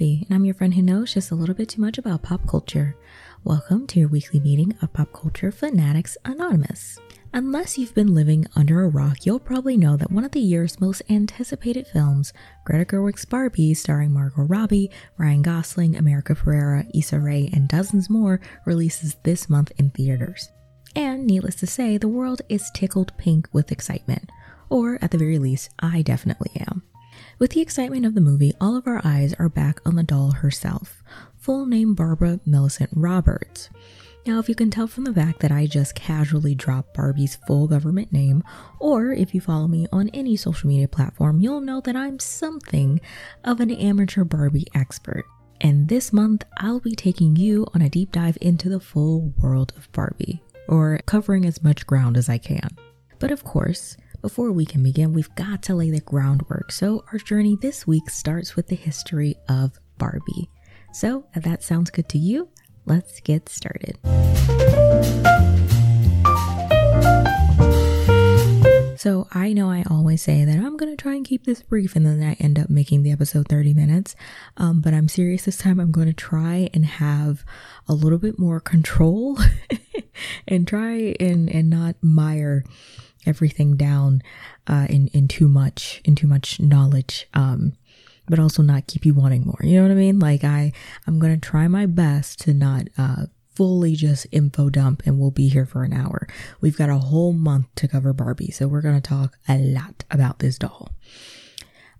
I'm and I'm your friend who knows just a little bit too much about pop culture. Welcome to your weekly meeting of Pop Culture Fanatics Anonymous. Unless you've been living under a rock, you'll probably know that one of the year's most anticipated films, Greta Gerwig's Barbie, starring Margot Robbie, Ryan Gosling, America Ferrera, Issa Rae, and dozens more, releases this month in theaters. And needless to say, the world is tickled pink with excitement. Or, at the very least, I definitely am. With the excitement of the movie, all of our eyes are back on the doll herself, full name Barbara Millicent Roberts. Now, if you can tell from the fact that I just casually dropped Barbie's full government name, or if you follow me on any social media platform, you'll know that I'm something of an amateur Barbie expert. And this month, I'll be taking you on a deep dive into the full world of Barbie, or covering as much ground as I can. But of course, before we can begin, we've got to lay the groundwork. So, our journey this week starts with the history of Barbie. So, if that sounds good to you, let's get started. So I know I always say that I'm gonna try and keep this brief, and then I end up making the episode 30 minutes. Um, but I'm serious this time. I'm gonna try and have a little bit more control, and try and and not mire everything down uh, in in too much in too much knowledge. Um, but also not keep you wanting more. You know what I mean? Like I, I'm gonna try my best to not uh, fully just info dump, and we'll be here for an hour. We've got a whole month to cover Barbie, so we're gonna talk a lot about this doll.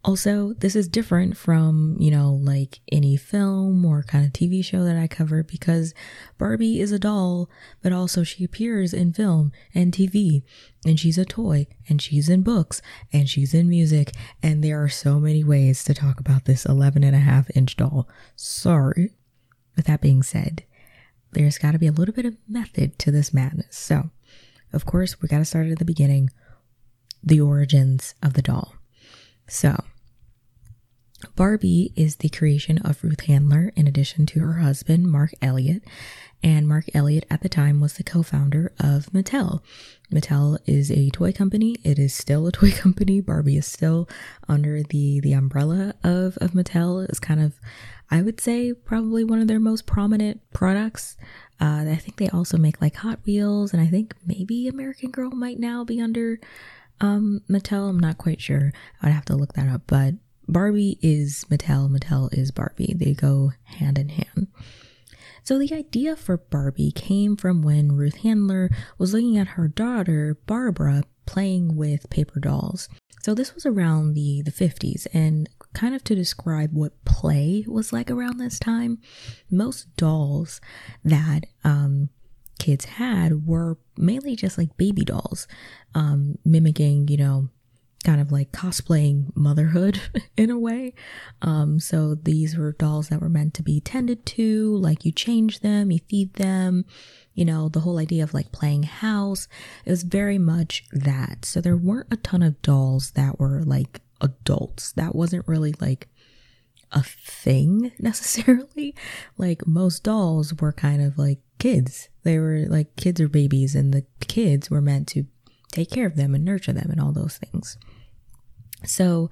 Also, this is different from, you know, like any film or kind of TV show that I cover because Barbie is a doll, but also she appears in film and TV, and she's a toy, and she's in books, and she's in music, and there are so many ways to talk about this 11 and a half inch doll. Sorry. With that being said, there's got to be a little bit of method to this madness. So, of course, we got to start at the beginning the origins of the doll. So, Barbie is the creation of Ruth Handler in addition to her husband, Mark Elliott. And Mark Elliott at the time was the co founder of Mattel. Mattel is a toy company. It is still a toy company. Barbie is still under the, the umbrella of, of Mattel. It's kind of, I would say, probably one of their most prominent products. Uh, I think they also make like Hot Wheels, and I think maybe American Girl might now be under um, Mattel. I'm not quite sure. I'd have to look that up, but Barbie is Mattel, Mattel is Barbie. They go hand in hand. So the idea for Barbie came from when Ruth Handler was looking at her daughter, Barbara, playing with paper dolls. So this was around the, the 50s, and kind of to describe what play was like around this time, most dolls that um, kids had were mainly just like baby dolls, um, mimicking, you know, kind of like cosplaying motherhood in a way. Um, so these were dolls that were meant to be tended to, like you change them, you feed them, you know, the whole idea of like playing house. It was very much that. So there weren't a ton of dolls that were like adults. That wasn't really like a thing necessarily. Like most dolls were kind of like kids. They were like kids or babies, and the kids were meant to take care of them and nurture them and all those things. So,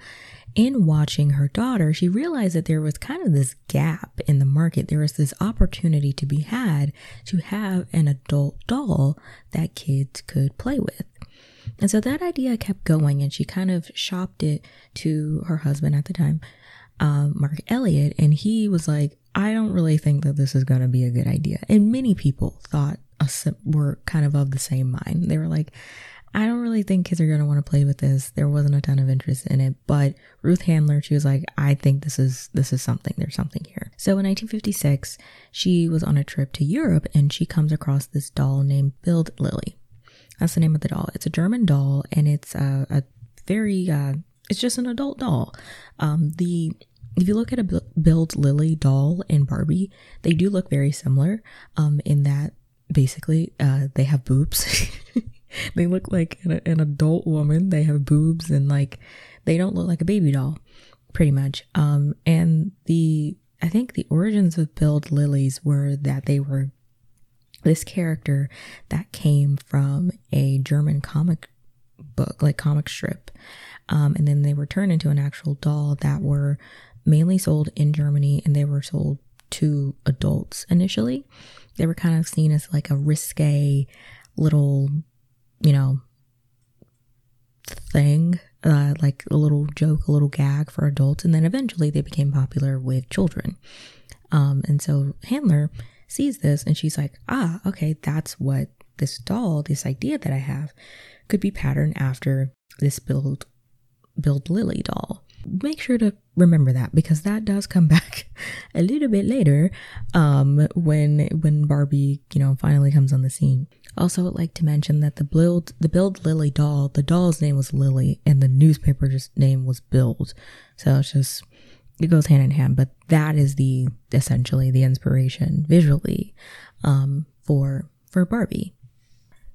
in watching her daughter, she realized that there was kind of this gap in the market. There was this opportunity to be had to have an adult doll that kids could play with. And so that idea kept going, and she kind of shopped it to her husband at the time, um, Marc Elliott, and he was like, I don't really think that this is going to be a good idea. And many people thought were kind of of the same mind. They were like, I don't really think kids are going to want to play with this. There wasn't a ton of interest in it, but Ruth Handler, she was like, I think this is this is something. There's something here. So in 1956, she was on a trip to Europe and she comes across this doll named Bild Lily. That's the name of the doll. It's a German doll and it's a, a very uh, it's just an adult doll. Um, the if you look at a Bild Lily doll and Barbie, they do look very similar um, in that basically uh, they have boobs. they look like an, an, adult woman. They have boobs and like they don't look like a baby doll, pretty much. Um, and the I think the origins of Bild Lilies were that they were this character that came from a German comic book, like comic strip. Um, and then they were turned into an actual doll that were mainly sold in Germany and they were sold to adults initially. They were kind of seen as like a risque little, you know, thing, uh, like a little joke, a little gag for adults. And then eventually they became popular with children. Um, and so Handler sees this and she's like, ah, okay, that's what this doll, this idea that I have, could be patterned after this Bild Bild Lily doll. Make sure to remember that because that does come back a little bit later um, when when Barbie, you know, finally comes on the scene. Also, I'd like to mention that the Bild the Bild Lily doll, the doll's name was Lily and the newspaper's name was Bild. So it's just it goes hand in hand, but that is the essentially the inspiration visually um, for for Barbie.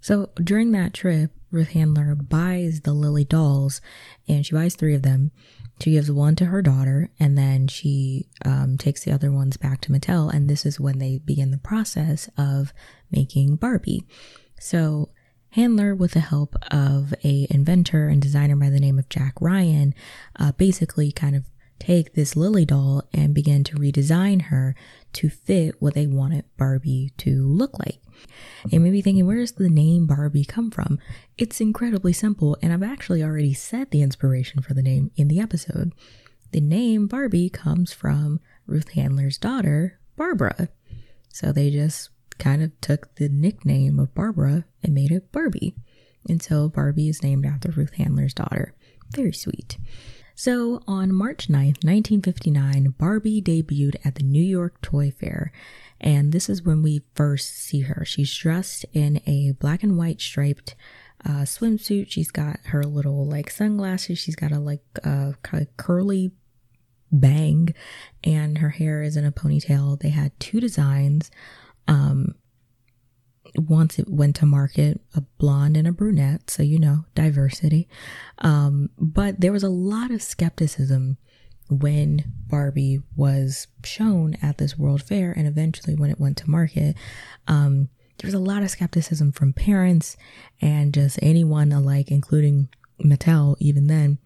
So during that trip, Ruth Handler buys the Lily dolls, and she buys three of them. She gives one to her daughter, and then she um, takes the other ones back to Mattel. And this is when they begin the process of making Barbie. So Handler, with the help of a inventor and designer by the name of Jack Ryan, uh, basically kind of take this Lily doll and begin to redesign her to fit what they wanted Barbie to look like. And maybe thinking, where does the name Barbie come from? It's incredibly simple, and I've actually already said the inspiration for the name in the episode. The name Barbie comes from Ruth Handler's daughter, Barbara. So they just kind of took the nickname of Barbara and made it Barbie. And so Barbie is named after Ruth Handler's daughter. Very sweet. So, on March 9th, 1959, Barbie debuted at the New York Toy Fair, and this is when we first see her. She's dressed in a black and white striped uh, swimsuit. She's got her little like sunglasses. She's got a like uh, kind of curly bang, and her hair is in a ponytail. They had two designs. Um, once it went to market, a blonde and a brunette, so you know, diversity. Um, but there was a lot of skepticism when Barbie was shown at this World Fair and eventually when it went to market. Um, there was a lot of skepticism from parents and just anyone alike, including Mattel, even then,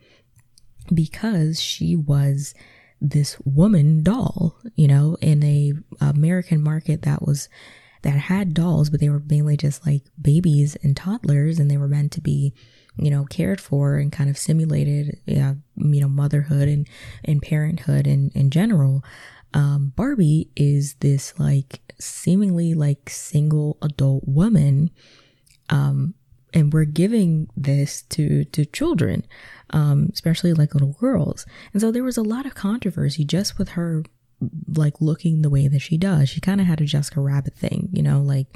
because she was this woman doll, you know, in a American market that was that had dolls, but they were mainly just like babies and toddlers, and they were meant to be, you know, cared for and kind of simulated, yeah, you know, motherhood and and parenthood in in general. Um, Barbie is this like seemingly like single adult woman, um, and we're giving this to to children, um, especially like little girls. And so there was a lot of controversy just with her like looking the way that she does. She kind of had a Jessica Rabbit thing, you know, like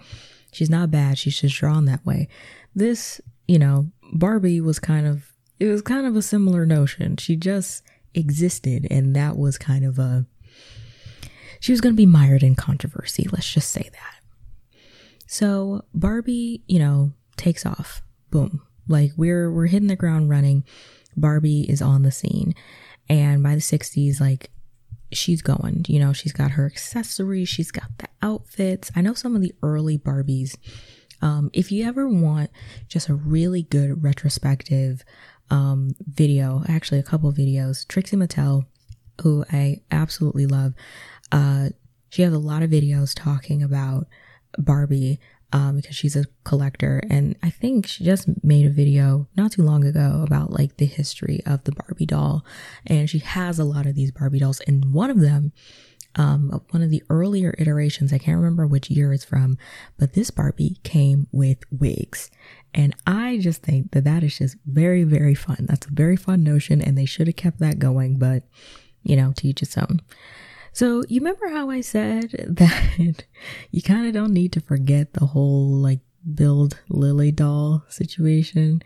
she's not bad, she's just drawn that way. This, you know, Barbie was kind of it was kind of a similar notion. She just existed and that was kind of a she was going to be mired in controversy, let's just say that. So, Barbie, you know, takes off. Boom. Like we're we're hitting the ground running. Barbie is on the scene. And by the 60s, like she's going. You know, she's got her accessories, she's got the outfits. I know some of the early Barbies. Um, if you ever want just a really good retrospective um, video, actually a couple videos, Trixie Mattel, who I absolutely love, uh, she has a lot of videos talking about Barbie um, because she's a collector. And I think she just made a video not too long ago about like the history of the Barbie doll. And she has a lot of these Barbie dolls. And one of them um, one of the earlier iterations, I can't remember which year it's from, but this Barbie came with wigs. And I just think that that is just very, very fun. That's a very fun notion, and they should have kept that going, but you know, to each its own. So, you remember how I said that you kind of don't need to forget the whole like Bild Lily doll situation?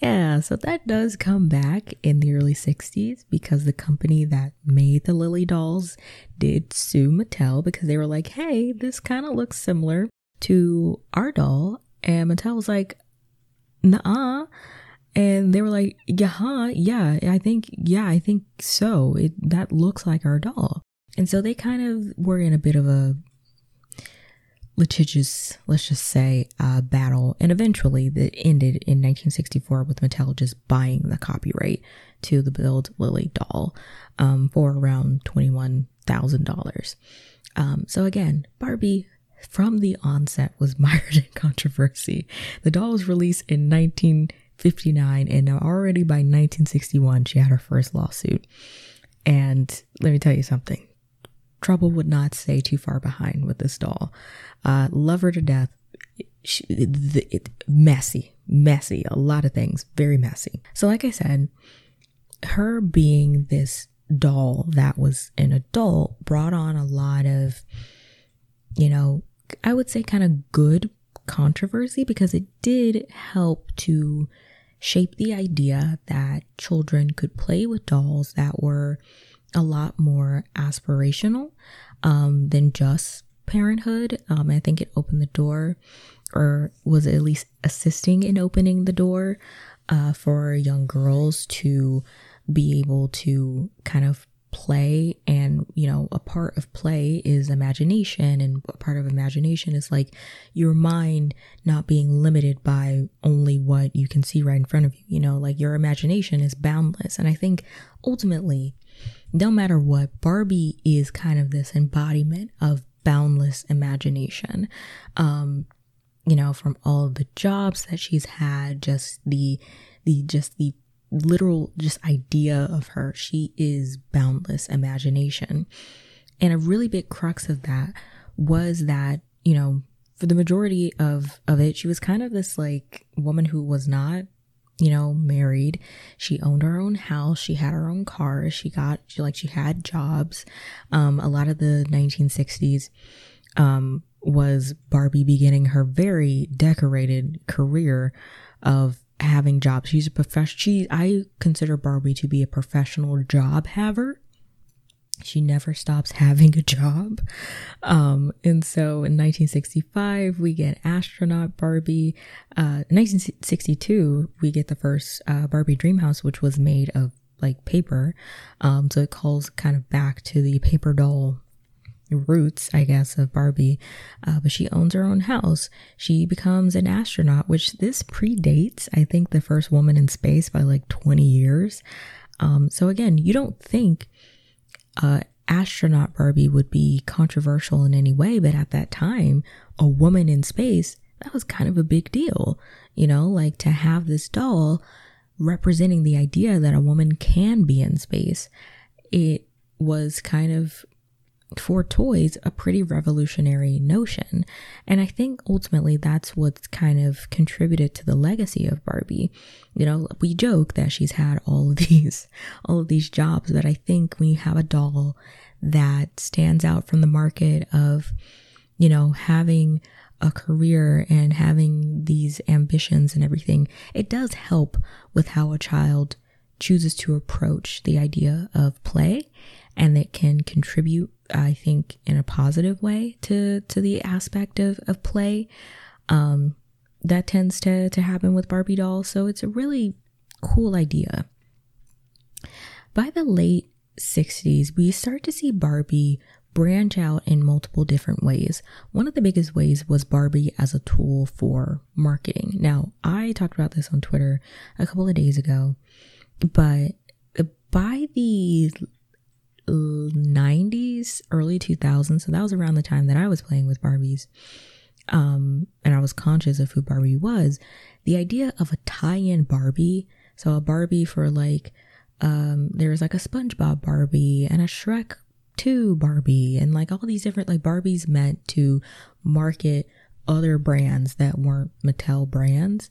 Yeah, so that does come back in the early 60s because the company that made the Lily dolls did sue Mattel because they were like, hey, this kind of looks similar to our doll. And Mattel was like, nah. And they were like, yeah, huh, yeah, I think, yeah, I think so. It that looks like our doll. And so they kind of were in a bit of a litigious, let's just say, uh, battle. And eventually that ended in 1964 with Mattel just buying the copyright to the Bild Lily doll um, for around $21,000. Um, so again, Barbie from the onset was mired in controversy. The doll was released in 1959 and already by 1961 she had her first lawsuit. And let me tell you something trouble would not stay too far behind with this doll. Uh, love her to death. She, it, messy, messy, a lot of things, very messy. So, like I said, her being this doll that was an adult brought on a lot of, you know, I would say kind of good controversy because it did help to shape the idea that children could play with dolls that were a lot more aspirational um, than just parenthood. Um, I think it opened the door, or was at least assisting in opening the door uh, for young girls to be able to kind of play. And you know a part of play is imagination and a part of imagination is like your mind not being limited by only what you can see right in front of you you know? Like your imagination is boundless. And i think ultimately no matter what, Barbie is kind of this embodiment of boundless imagination. Um, you know, from all the jobs that she's had, just the, the, just the literal just idea of her. She is boundless imagination. And a really big crux of that was that, you know, for the majority of, of it, she was kind of this like woman who was not you know, married. She owned her own house. She had her own car. She got, she, like, she had jobs. Um, a lot of the 1960s, um, was Barbie beginning her very decorated career of having jobs. She's a professional. She, I consider Barbie to be a professional job haver she never stops having a job. Um, and so in 1965, we get astronaut Barbie. Uh, 1962, we get the first uh, Barbie Dreamhouse, which was made of like paper. Um, so it calls kind of back to the paper doll roots, I guess, of Barbie. Uh, but she owns her own house. She becomes an astronaut, which this predates, I think, the first woman in space by like 20 years. Um, so again, you don't think uh, astronaut Barbie would be controversial in any way, but at that time, a woman in space, that was kind of a big deal. You know, like to have this doll representing the idea that a woman can be in space, it was kind of for toys a pretty revolutionary notion. And I think ultimately that's what's kind of contributed to the legacy of Barbie. You know, we joke that she's had all of these all of these jobs, but I think when you have a doll that stands out from the market of, you know, having a career and having these ambitions and everything, it does help with how a child chooses to approach the idea of play and it can contribute I think in a positive way to to the aspect of of play. Um, that tends to to happen with Barbie dolls, so it's a really cool idea. By the late 60s, we start to see Barbie branch out in multiple different ways. One of the biggest ways was Barbie as a tool for marketing. Now, I talked about this on Twitter a couple of days ago, but by the 90s, early 2000s. So that was around the time that I was playing with Barbies. Um, and I was conscious of who Barbie was. The idea of a tie in Barbie, so a Barbie for like, um, there's like a SpongeBob Barbie and a Shrek 2 Barbie and like all these different like Barbies meant to market other brands that weren't Mattel brands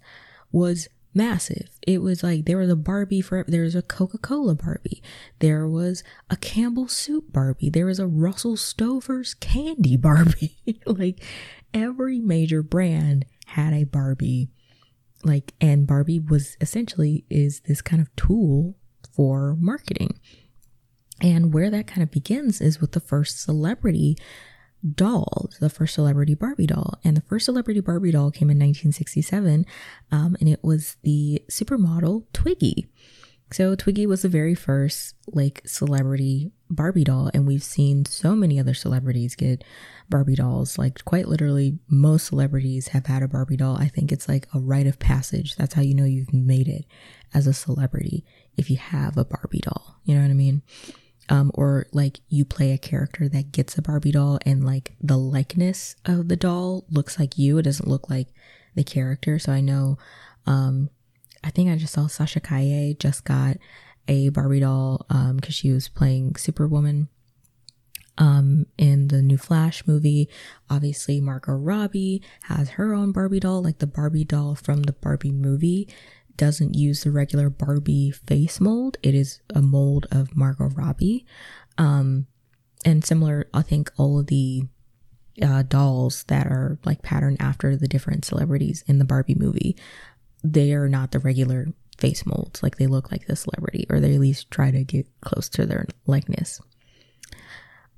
was massive. It was like there was a Barbie for there was a Coca-Cola Barbie. There was a Campbell soup Barbie. There was a Russell Stover's candy Barbie. like every major brand had a Barbie. Like and Barbie was essentially is this kind of tool for marketing. And where that kind of begins is with the first celebrity doll, the first celebrity Barbie doll. And the first celebrity Barbie doll came in 1967, um, and it was the supermodel Twiggy. So Twiggy was the very first like celebrity Barbie doll, and we've seen so many other celebrities get Barbie dolls. Like quite literally, most celebrities have had a Barbie doll. I think it's like a rite of passage. That's how you know you've made it as a celebrity if you have a Barbie doll. You know what I mean? Um, or like you play a character that gets a Barbie doll and like the likeness of the doll looks like you. It doesn't look like the character. So I know, um, I think I just saw Sasha Calle just got a Barbie doll um, because she was playing Superwoman um in the new Flash movie. Obviously, Margot Robbie has her own Barbie doll, like the Barbie doll from the Barbie movie doesn't use the regular Barbie face mold. It is a mold of Margot Robbie. Um, and similar, I think all of the uh, dolls that are like patterned after the different celebrities in the Barbie movie, they are not the regular face molds. Like they look like the celebrity, or they at least try to get close to their likeness.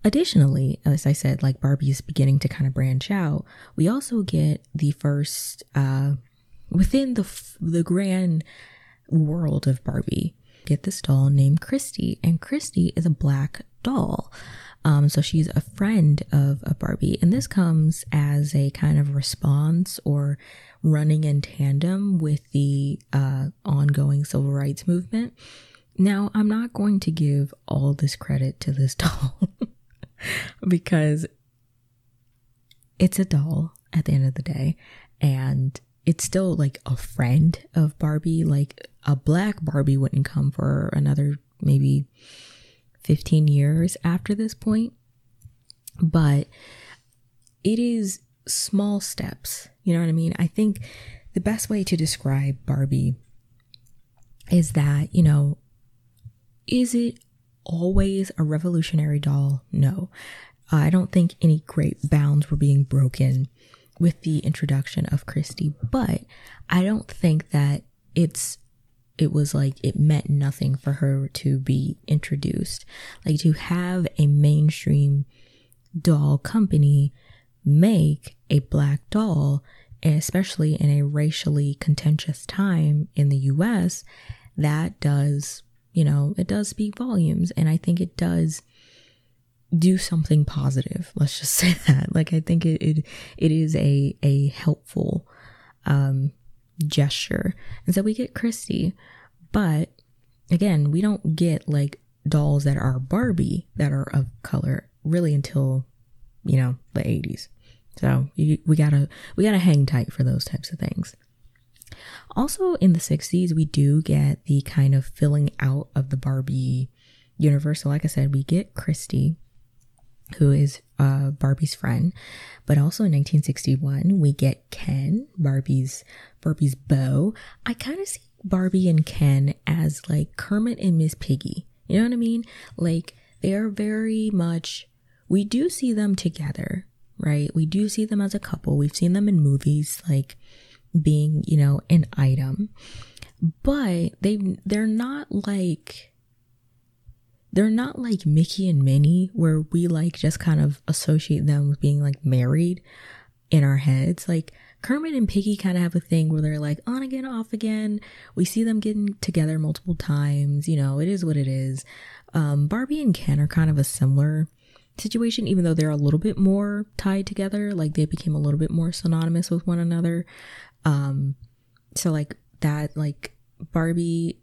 Additionally, as I said, like Barbie is beginning to kind of branch out, we also get the first uh, within the the grand world of Barbie, get this doll named Christie, and Christie is a black doll. Um, so she's a friend of a Barbie, and this comes as a kind of response or running in tandem with the uh, ongoing civil rights movement. Now, I'm not going to give all this credit to this doll because it's a doll at the end of the day, and it's still like a friend of Barbie. Like a black Barbie wouldn't come for another maybe 15 years after this point. But it is small steps. You know what I mean? I think the best way to describe Barbie is that, you know, is it always a revolutionary doll? No. I don't think any great bounds were being broken with the introduction of Christie, but I don't think that it's it was like it meant nothing for her to be introduced. Like to have a mainstream doll company make a black doll, especially in a racially contentious time in the US, that does, you know, it does speak volumes. And I think it does do something positive. Let's just say that. Like I think it it, it is a a helpful um gesture. And so we get Christie, but again, we don't get like dolls that are Barbie that are of color really until you know the 80s. So you, we gotta we gotta hang tight for those types of things. Also in the 60s, we do get the kind of filling out of the Barbie universe. So like I said, we get Christie, who is uh, Barbie's friend. But also in 1961, we get Ken, Barbie's Barbie's beau. I kind of see Barbie and Ken as like Kermit and Miss Piggy. You know what I mean? Like they are very much. We do see them together, right? We do see them as a couple. We've seen them in movies, like being, you know, an item. But they they're not like they're not like Mickey and Minnie where we like just kind of associate them with being like married in our heads. Like Kermit and Piggy kind of have a thing where they're like on again, off again. We see them getting together multiple times. You know, it is what it is. Um, Barbie and Ken are kind of a similar situation, even though they're a little bit more tied together. Like they became a little bit more synonymous with one another. Um, so like that, like Barbie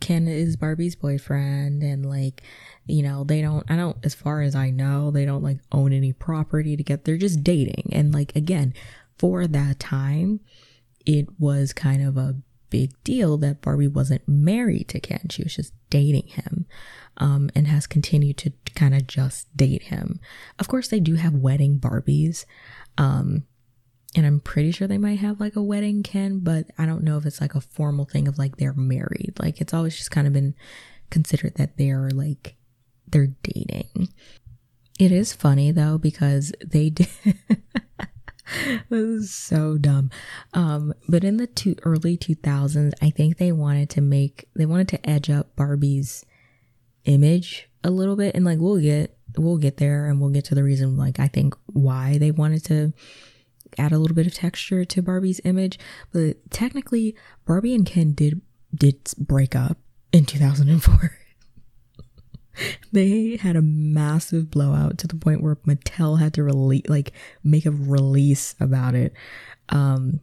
Ken is Barbie's boyfriend and like you know they don't I don't as far as I know they don't like own any property together they're just dating and like again for that time it was kind of a big deal that Barbie wasn't married to Ken. She was just dating him um, and has continued to kind of just date him. Of course, they do have wedding Barbies. Um, and I'm pretty sure they might have like a wedding Ken, but I don't know if it's like a formal thing of like they're married. Like it's always just kind of been considered that they're like they're dating. It is funny though because they did this is so dumb. Um, but in the two early 2000s, I think they wanted to make they wanted to edge up Barbie's image a little bit and like we'll get we'll get there and we'll get to the reason like I think why they wanted to add a little bit of texture to Barbie's image, but technically Barbie and Ken did did break up in 2004. they had a massive blowout to the point where Mattel had to release like make a release about it. Um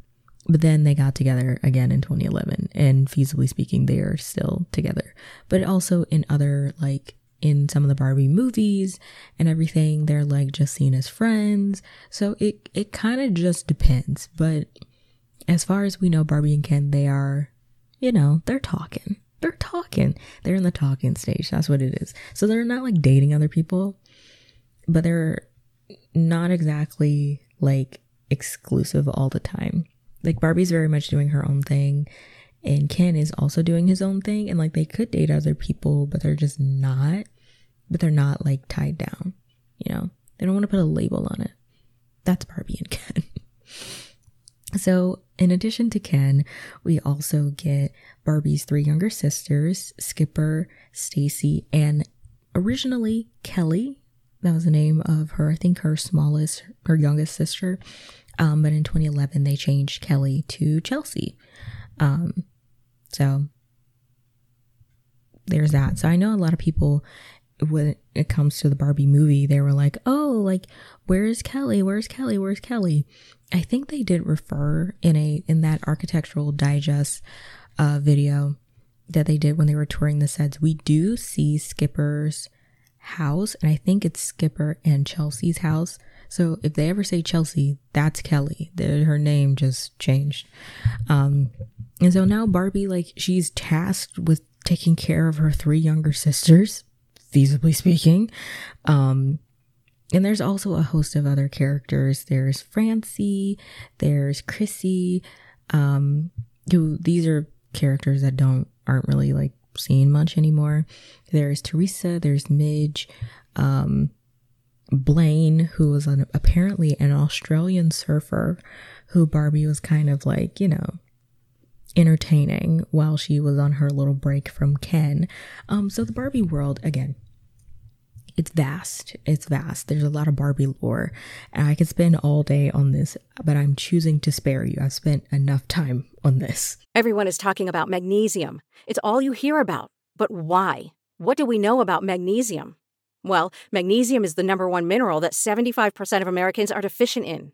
but then they got together again in 2011 and feasibly speaking they are still together. But also in other like in some of the Barbie movies and everything, they're like just seen as friends. So it it kind of just depends. But as far as we know, Barbie and Ken, they are, you know, they're talking. They're talking. They're in the talking stage. That's what it is. So they're not like dating other people, but they're not exactly like exclusive all the time. Like Barbie's very much doing her own thing and Ken is also doing his own thing and like they could date other people but they're just not but they're not like tied down you know? They don't want to put a label on it. That's Barbie and Ken. So in addition to Ken we also get Barbie's three younger sisters Skipper Stacie and originally Kelly. That was the name of her I think her smallest her youngest sister. Um, but in 2011 they changed Kelly to Chelsea um, so there's that. So I know a lot of people when it comes to the Barbie movie, they were like, "Oh, like where's Kelly? Where's Kelly? Where's Kelly?" I think they did refer in a in that architectural digest uh, video that they did when they were touring the sets. We do see Skipper's house, and I think it's Skipper and Chelsea's house. So if they ever say Chelsea, that's Kelly. Her name just changed. Um, and so now Barbie, like, she's tasked with taking care of her three younger sisters, feasibly speaking. Um, and there's also a host of other characters. There's Francie, there's Chrissy. Um, who these are characters that don't aren't really like seen much anymore. There's Teresa, there's Midge, um, Blaine, who was an, apparently an Australian surfer who Barbie was kind of like, you know, entertaining while she was on her little break from Ken. Um, so the Barbie world, again, it's vast. It's vast. There's a lot of Barbie lore. And I could spend all day on this, but I'm choosing to spare you. I've spent enough time on this. Everyone is talking about magnesium. It's all you hear about. But why? What do we know about magnesium? Well, magnesium is the number one mineral that 75% of Americans are deficient in.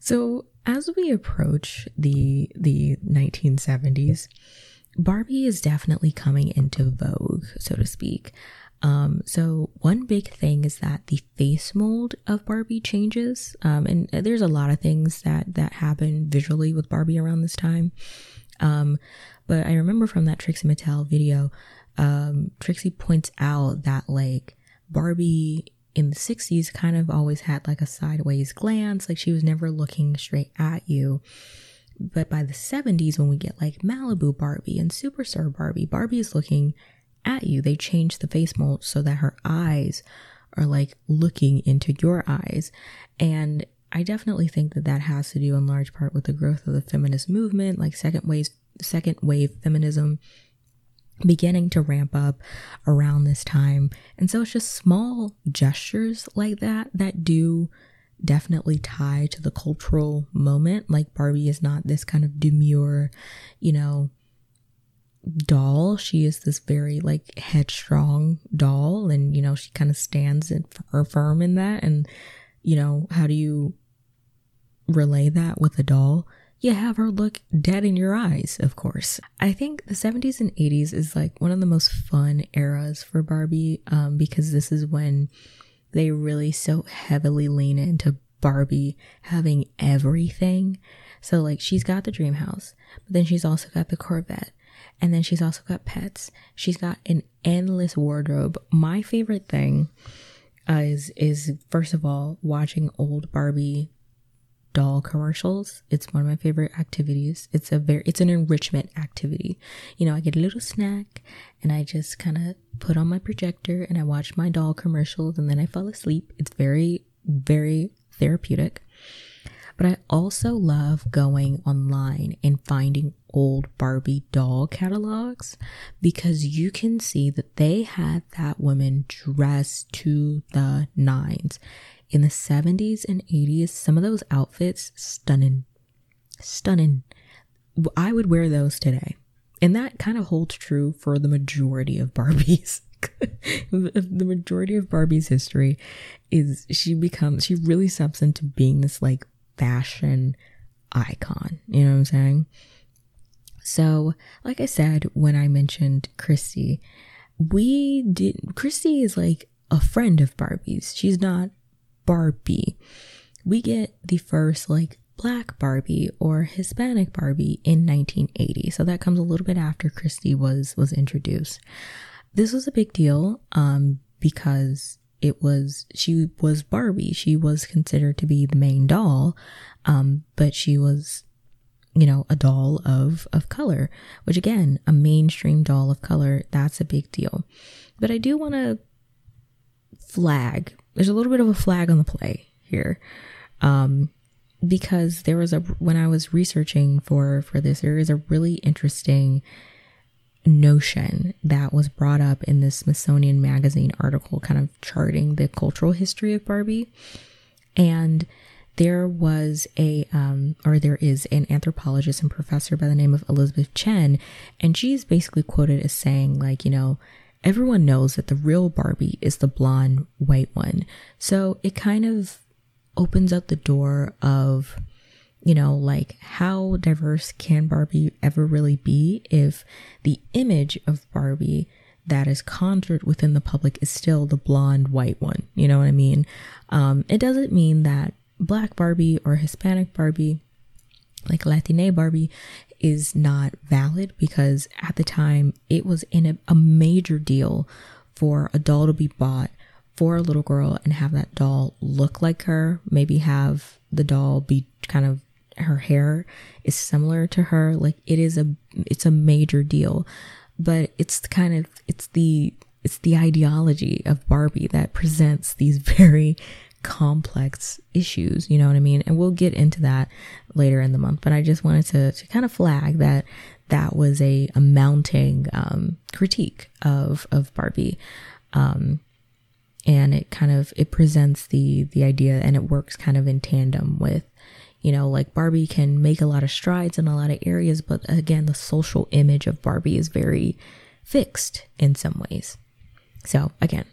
So as we approach the the 1970s, Barbie is definitely coming into vogue, so to speak. Um, so one big thing is that the face mold of Barbie changes. Um, and there's a lot of things that that happen visually with Barbie around this time. Um, but I remember from that Trixie Mattel video, um, Trixie points out that like Barbie in the 60s kind of always had like a sideways glance, like she was never looking straight at you. But by the 70s, when we get like Malibu Barbie and Superstar Barbie, Barbie is looking at you. They change the face mold so that her eyes are like looking into your eyes. And I definitely think that that has to do in large part with the growth of the feminist movement, like second wave, second wave feminism beginning to ramp up around this time. And so it's just small gestures like that that do definitely tie to the cultural moment. Like Barbie is not this kind of demure, you know, doll. She is this very like headstrong doll and you know, she kind of stands in, firm in that and you know, how do you relay that with a doll? You have her look dead in your eyes, of course. I think the 70s and 80s is like one of the most fun eras for Barbie um, because this is when they really so heavily lean into Barbie having everything. So, like, she's got the dream house, but then she's also got the Corvette, and then she's also got pets. She's got an endless wardrobe. My favorite thing uh, is is first of all watching old Barbie doll commercials. It's one of my favorite activities. It's a very it's an enrichment activity. You know, I get a little snack and I just kind of put on my projector and I watch my doll commercials and then I fall asleep. It's very very therapeutic. But I also love going online and finding old Barbie doll catalogs because you can see that they had that woman dressed to the nines in the 70s and 80s, some of those outfits, stunning. Stunning. I would wear those today. And that kind of holds true for the majority of Barbies. the majority of Barbie's history is she becomes, she really steps into being this like fashion icon. You know what I'm saying? So, like I said, when I mentioned Christie, we did, Christie is like a friend of Barbie's. She's not Barbie. We get the first like black Barbie or Hispanic Barbie in 1980. So that comes a little bit after Christie was was introduced. This was a big deal um because it was she was Barbie. She was considered to be the main doll, um, but she was, you know, a doll of of color, which again, a mainstream doll of color, that's a big deal. But I do want to flag there's a little bit of a flag on the play here. Um, because there was a when I was researching for for this, there is a really interesting notion that was brought up in this Smithsonian magazine article, kind of charting the cultural history of Barbie. And there was a, um, or there is an anthropologist and professor by the name of Elizabeth Chin, and she's basically quoted as saying, like, you know, everyone knows that the real Barbie is the blonde white one. So it kind of opens up the door of, you know, like how diverse can Barbie ever really be if the image of Barbie that is conjured within the public is still the blonde white one. You know what I mean? Um, it doesn't mean that black Barbie or Hispanic Barbie, like Latina Barbie, is not valid because at the time it was in a, a major deal for a doll to be bought for a little girl and have that doll look like her, maybe have the doll be kind of her hair is similar to her. Like it is a it's a major deal. But it's kind of it's the it's the ideology of Barbie that presents these very complex issues, you know what I mean? And we'll get into that later in the month, but I just wanted to, to kind of flag that that was a, a mounting um, critique of, of Barbie. Um, and it kind of, it presents the, the idea and it works kind of in tandem with, you know, like Barbie can make a lot of strides in a lot of areas, but again, the social image of Barbie is very fixed in some ways. So again,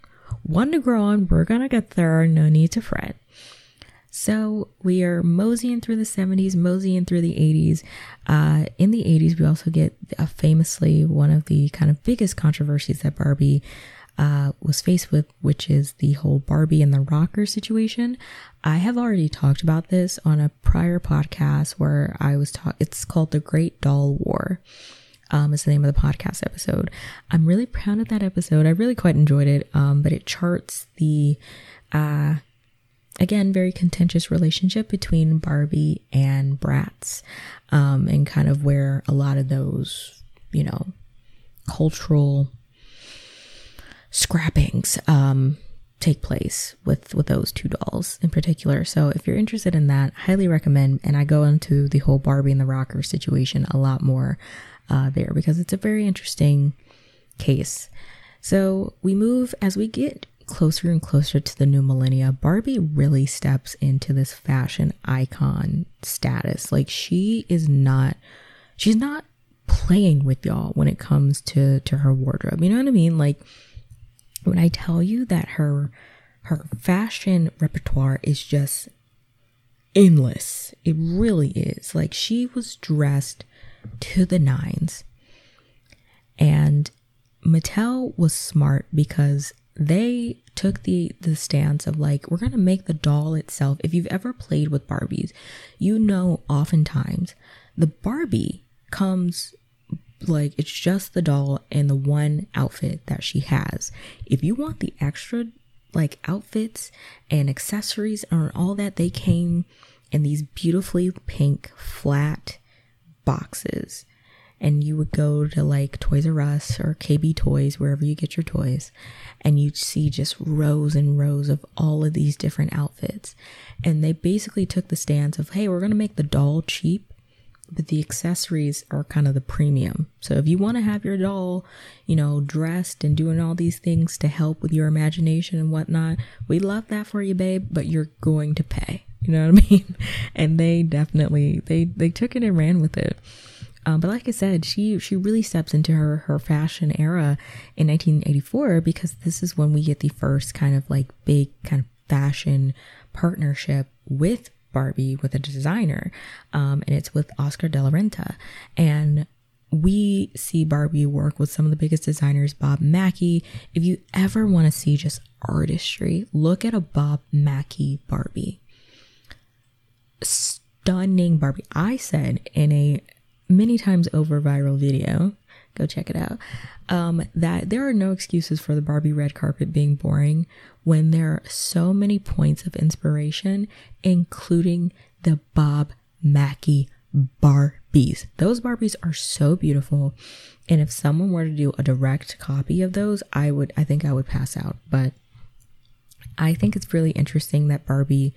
one to grow on. We're gonna get there. No need to fret. So we are moseying through the 70s, moseying through the 80s. Uh, in the 80s, we also get famously one of the kind of biggest controversies that Barbie uh, was faced with, which is the whole Barbie and the rocker situation. I have already talked about this on a prior podcast where I was talking. It's called the Great Doll War um, is the name of the podcast episode. I'm really proud of that episode. I really quite enjoyed it. Um, but it charts the, uh, again, very contentious relationship between Barbie and Bratz, um, and kind of where a lot of those, you know, cultural scrappings, um, take place with with those two dolls in particular. So if you're interested in that, highly recommend. And I go into the whole Barbie and the rocker situation a lot more uh, there because it's a very interesting case. So we move as we get closer and closer to the new millennia. Barbie really steps into this fashion icon status. Like she is not, she's not playing with y'all when it comes to to her wardrobe. You know what I mean? Like when I tell you that her her fashion repertoire is just endless. It really is. Like she was dressed to the nines. And Mattel was smart because they took the the stance of like we're going to make the doll itself. If you've ever played with Barbies, you know oftentimes the Barbie comes like it's just the doll and the one outfit that she has. If you want the extra like outfits and accessories and all that, they came in these beautifully pink flat boxes. And you would go to like Toys R Us or KB Toys, wherever you get your toys, and you'd see just rows and rows of all of these different outfits. And they basically took the stance of, hey, we're going to make the doll cheap but the accessories are kind of the premium. So if you want to have your doll, you know, dressed and doing all these things to help with your imagination and whatnot, we love that for you, babe, but you're going to pay. You know what I mean? And they definitely they they took it and ran with it. Um, but like I said, she she really steps into her her fashion era in 1984 because this is when we get the first kind of like big kind of fashion partnership with Barbie with a designer, um, and it's with Oscar de la Renta. And we see Barbie work with some of the biggest designers, Bob Mackie. If you ever want to see just artistry, look at a Bob Mackie Barbie. Stunning Barbie. I said in a many times over viral video, go check it out, um, that there are no excuses for the Barbie red carpet being boring when there are so many points of inspiration, including the Bob Mackie Barbies. Those Barbies are so beautiful. And if someone were to do a direct copy of those, I would, I think I would pass out. But I think it's really interesting that Barbie,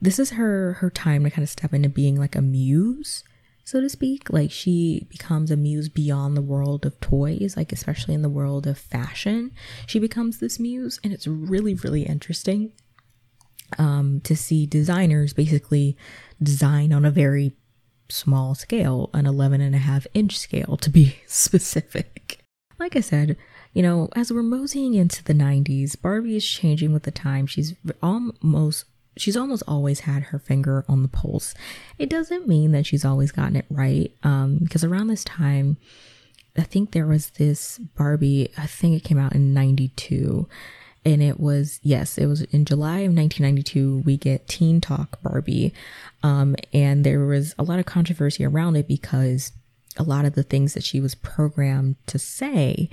this is her, her time to kind of step into being like a muse so to speak. Like she becomes a muse beyond the world of toys, like especially in the world of fashion. She becomes this muse, and it's really, really interesting um, to see designers basically design on a very small scale, an 11 and a half inch scale to be specific. Like I said, you know, as we're moseying into the 90s, Barbie is changing with the time. She's almost she's almost always had her finger on the pulse. It doesn't mean that she's always gotten it right, um, because around this time, I think there was this Barbie. I think it came out in '92, and it was yes, it was in July of 1992. We get Teen Talk Barbie, um, and there was a lot of controversy around it because a lot of the things that she was programmed to say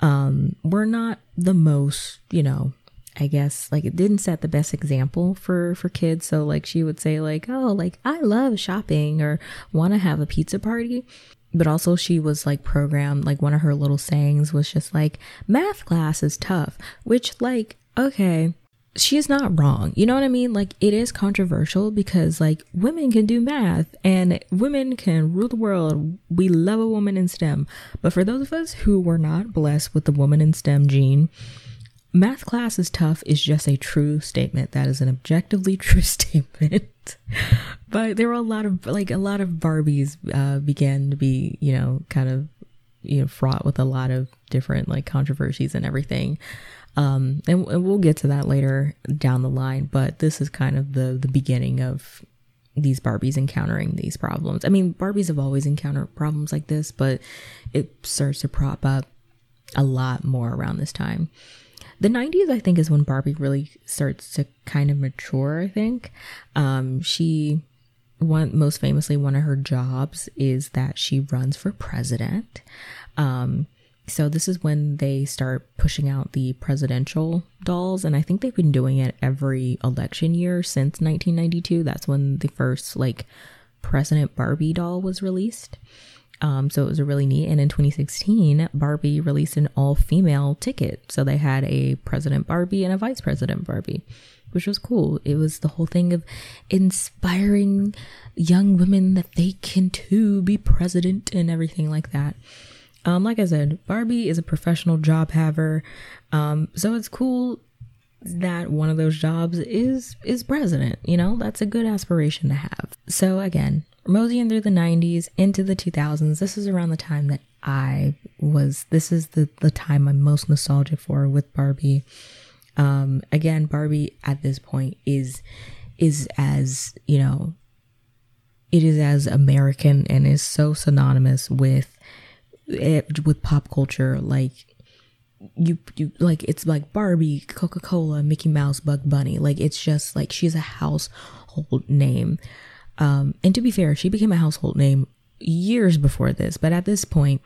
um, were not the most, you know, I guess like it didn't set the best example for for kids. So like she would say like, "Oh, like I love shopping or want to have a pizza party." But also she was like programmed like one of her little sayings was just like, "Math class is tough," which like, okay, she's not wrong. You know what I mean? Like it is controversial because like women can do math and women can rule the world. We love a woman in STEM. But for those of us who were not blessed with the woman in STEM gene, math class is tough is just a true statement. That is an objectively true statement. but there were a lot of like a lot of Barbies uh, began to be you know kind of you know fraught with a lot of different like controversies and everything. Um, and, and we'll get to that later down the line. But this is kind of the the beginning of these Barbies encountering these problems. I mean, Barbies have always encountered problems like this, but it starts to prop up a lot more around this time. The 90s, I think, is when Barbie really starts to kind of mature, I think. Um, she, one, most famously, one of her jobs is that she runs for president. Um, so this is when they start pushing out the presidential dolls, and I think they've been doing it every election year since 1992. That's when the first like President Barbie doll was released. Um, so it was really neat. And in 2016, Barbie released an all female ticket. So they had a President Barbie and a Vice President Barbie, which was cool. It was the whole thing of inspiring young women that they can too be president and everything like that. Um, like I said, Barbie is a professional job haver. Um, so it's cool that one of those jobs is is president you know that's a good aspiration to have so again moseying through the 90s into the 2000s this is around the time that i was this is the the time i'm most nostalgic for with barbie um again barbie at this point is is as you know it is as american and is so synonymous with it, with pop culture like you you like it's like Barbie, Coca-Cola, Mickey Mouse, Bug Bunny. Like it's just like she's a household name. Um and to be fair, she became a household name years before this, but at this point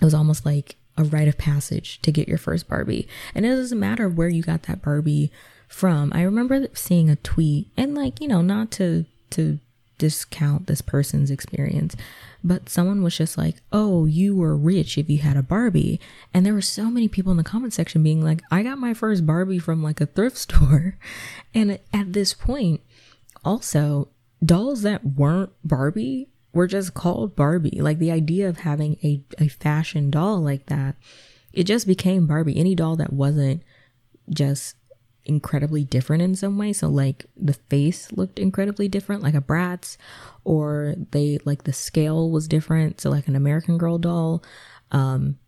it was almost like a rite of passage to get your first Barbie. And it doesn't matter where you got that Barbie from. I remember seeing a tweet and like, you know, not to to discount this person's experience, but someone was just like, oh, you were rich if you had a Barbie. And there were so many people in the comment section being like, I got my first Barbie from like a thrift store. And at this point, also, dolls that weren't Barbie were just called Barbie. Like the idea of having a, a fashion doll like that, it just became Barbie. Any doll that wasn't just incredibly different in some way. So like the face looked incredibly different, like a Bratz, or they like the scale was different. So like an American Girl doll, um,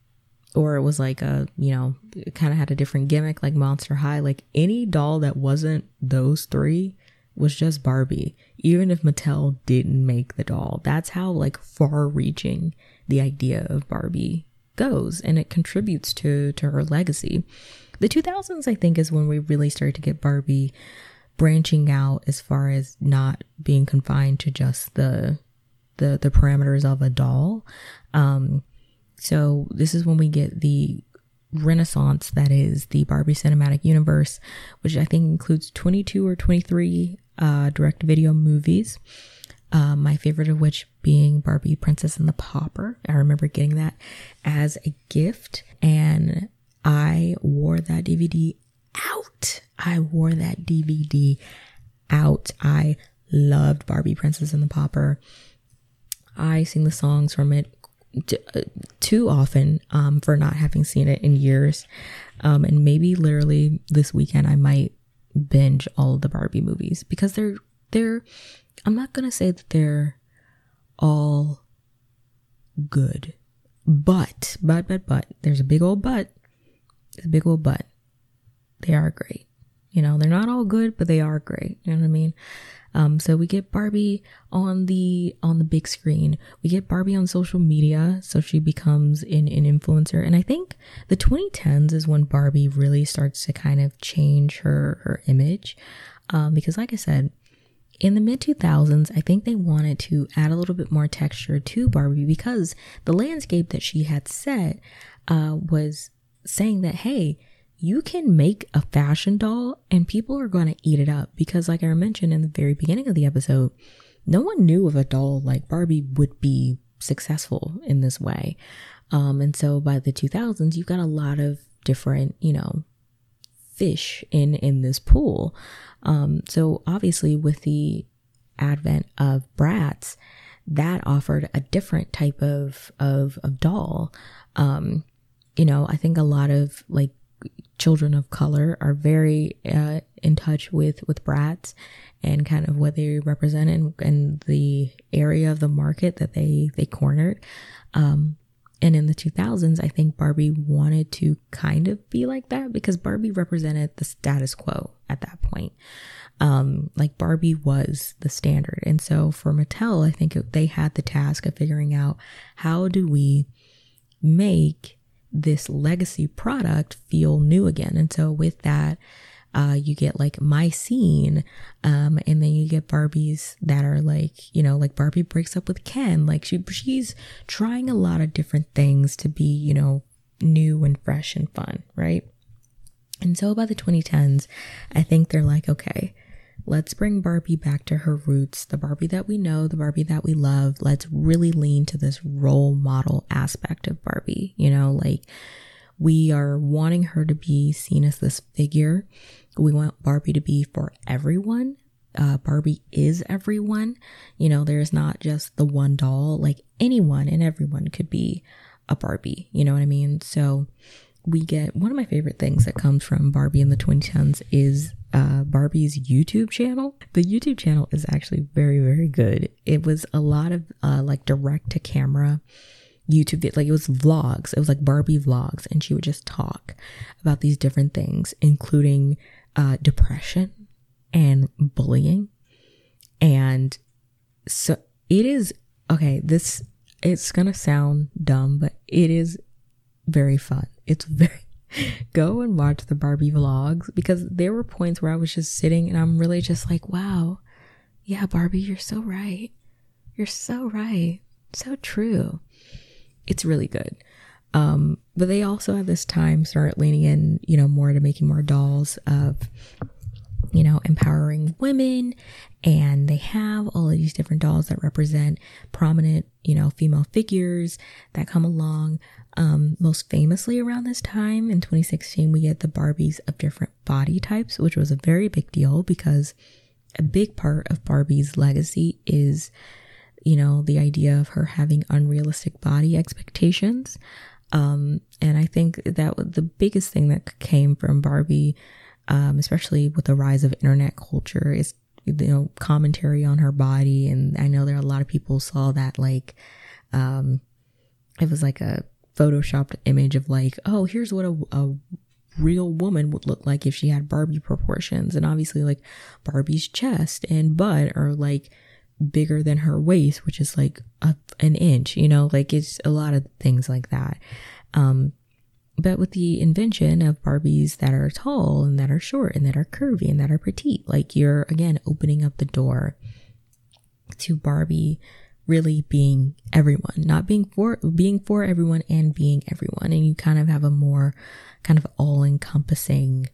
or it was like a you know kind of had a different gimmick like Monster High. Like any doll that wasn't those three was just Barbie. Even if Mattel didn't make the doll, that's how like far reaching the idea of Barbie goes and it contributes to to her legacy. The 2000s, I think, is when we really started to get Barbie branching out as far as not being confined to just the the the parameters of a doll. Um, so this is when we get the renaissance that is the Barbie cinematic universe, which I think includes 22 or 23 uh, direct video movies. Uh, my favorite of which being Barbie Princess and the Pauper. I remember getting that as a gift, and I wore that DVD out. I wore that DVD out. I loved Barbie Princess and the Pauper. I sing the songs from it uh, too often um, for not having seen it in years. Um, and maybe literally this weekend I might binge all the Barbie movies because they're they're I'm not gonna say that they're all good. But but but but there's a big old but it's a big old but. They are great. You know, they're not all good, but they are great. You know what I mean? Um, so we get Barbie on the on the big screen. We get Barbie on social media, so she becomes an, an influencer. And I think the 2010s is when Barbie really starts to kind of change her her image, um, because like I said, in the mid 2000s, I think they wanted to add a little bit more texture to Barbie because the landscape that she had set uh, was saying that, hey, you can make a fashion doll and people are going to eat it up. Because, like I mentioned in the very beginning of the episode, no one knew if a doll like Barbie would be successful in this way. Um, and so by the 2000s, you've got a lot of different, you know, fish in in this pool. Um, so obviously, with the advent of Bratz, that offered a different type of of, of doll. Um, you know, I think a lot of like children of color are very uh, in touch with with Bratz and kind of what they represent and, and the area of the market that they they cornered. Um, and in the 2000s, I think Barbie wanted to kind of be like that because Barbie represented the status quo at that point. Um, like Barbie was the standard. And so for Mattel, I think they had the task of figuring out how do we make this legacy product feel new again. And so with that, uh, you get like my scene, um, and then you get Barbies that are like, you know, like Barbie breaks up with Ken. Like she, she's trying a lot of different things to be, you know, new and fresh and fun, right? And so by the 2010s, I think they're like, okay, let's bring Barbie back to her roots, the Barbie that we know, the Barbie that we love. Let's really lean to this role model aspect of Barbie. You know, like we are wanting her to be seen as this figure. We want Barbie to be for everyone. Uh, Barbie is everyone. You know, there's not just the one doll, like anyone and everyone could be a Barbie. You know what I mean? So we get one of my favorite things that comes from Barbie in the 2010s is uh, Barbie's YouTube channel. The YouTube channel is actually very, very good. It was a lot of uh, like direct to camera YouTube, like it was vlogs. It was like Barbie vlogs, and she would just talk about these different things, including uh, depression and bullying. And so it is okay. This it's gonna sound dumb, but it is very fun. It's very go and watch the Barbie vlogs because there were points where I was just sitting and I'm really just like, wow, yeah, Barbie, you're so right. You're so right. So true. It's really good. Um, but they also at this time start leaning in, you know, more to making more dolls of, you know, empowering women. And they have all of these different dolls that represent prominent, you know, female figures that come along. Um, most famously around this time in 2016, we get the Barbies of different body types, which was a very big deal because a big part of Barbie's legacy is, you know, the idea of her having unrealistic body expectations. Um, and I think that the biggest thing that came from Barbie, um, especially with the rise of internet culture, is you know commentary on her body. And I know there are a lot of people saw that like, um, it was like a photoshopped image of like, oh, here's what a, a real woman would look like if she had Barbie proportions. And obviously, like Barbie's chest and butt are like bigger than her waist, which is like a, an inch, you know, like it's a lot of things like that. Um, but with the invention of Barbies that are tall and that are short and that are curvy and that are petite, like you're again opening up the door to Barbie really being everyone, not being for being for everyone and being everyone. And you kind of have a more kind of all encompassing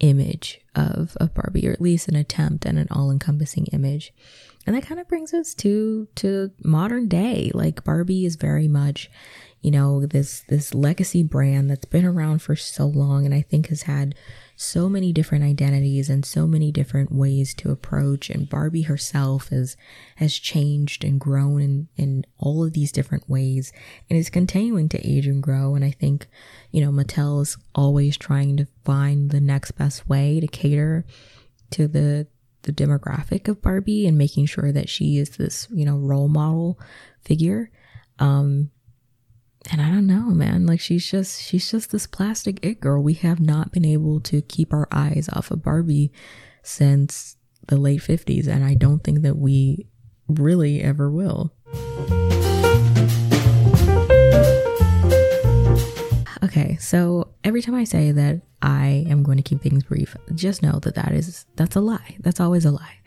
image of, of Barbie, or at least an attempt at an all encompassing image. And that kind of brings us to to modern day. Like Barbie is very much, you know, this this legacy brand that's been around for so long and I think has had so many different identities and so many different ways to approach. And Barbie herself is has changed and grown in, in all of these different ways and is continuing to age and grow. And I think you know Mattel is always trying to find the next best way to cater to the the demographic of Barbie and making sure that she is this you know role model figure. Um and I don't know, man. Like she's just she's just this plastic it girl. We have not been able to keep our eyes off of Barbie since the late 50s and I don't think that we really ever will. Okay, so every time I say that I am going to keep things brief, just know that that is that's a lie. That's always a lie.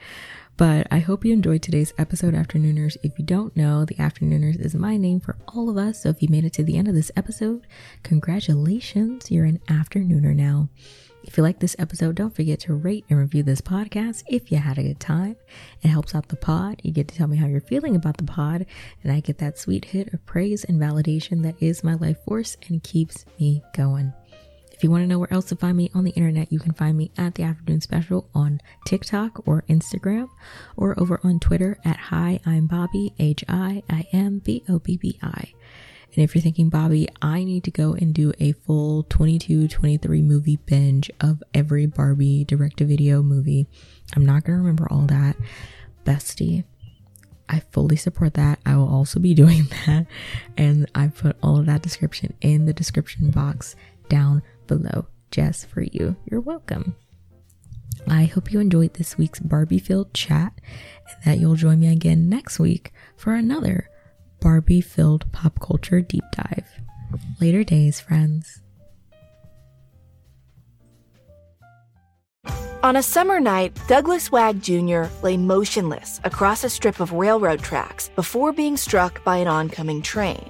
But I hope you enjoyed today's episode, Afternooners. If you don't know, the Afternooners is my name for all of us. So if you made it to the end of this episode, congratulations, you're an Afternooner now. If you like this episode, don't forget to rate and review this podcast if you had a good time. It helps out the pod. You get to tell me how you're feeling about the pod, and I get that sweet hit of praise and validation that is my life force and keeps me going. If you want to know where else to find me on the internet, you can find me at the Afternoon Special on TikTok or Instagram, or over on Twitter at Hi, I'm Bobbi, H I I M B O B B I. And if you're thinking, Bobbi, I need to go and do a full 22, 23 movie binge of every Barbie direct to video movie, I'm not going to remember all that. Bestie, I fully support that. I will also be doing that. And I put all of that description in the description box down below just for you. You're welcome. I hope you enjoyed this week's Barbie filled chat and that you'll join me again next week for another Barbie filled pop culture deep dive. Later days, friends. On a summer night, Douglas Wag Jr. lay motionless across a strip of railroad tracks before being struck by an oncoming train.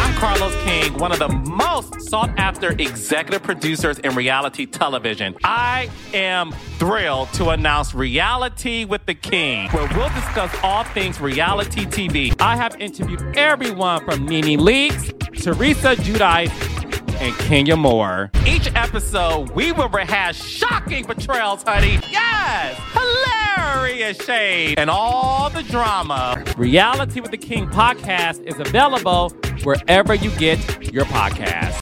I'm Carlos King, one of the most sought after executive producers in reality television. I am thrilled to announce Reality with the King, where we'll discuss all things reality TV. I have interviewed everyone from Nene Leakes, Teresa Giudice, and Kenya Moore. Each episode, we will rehash shocking betrayals, honey. Yes! Hilarious shade and all the drama. Reality with the King podcast is available wherever you get your podcast.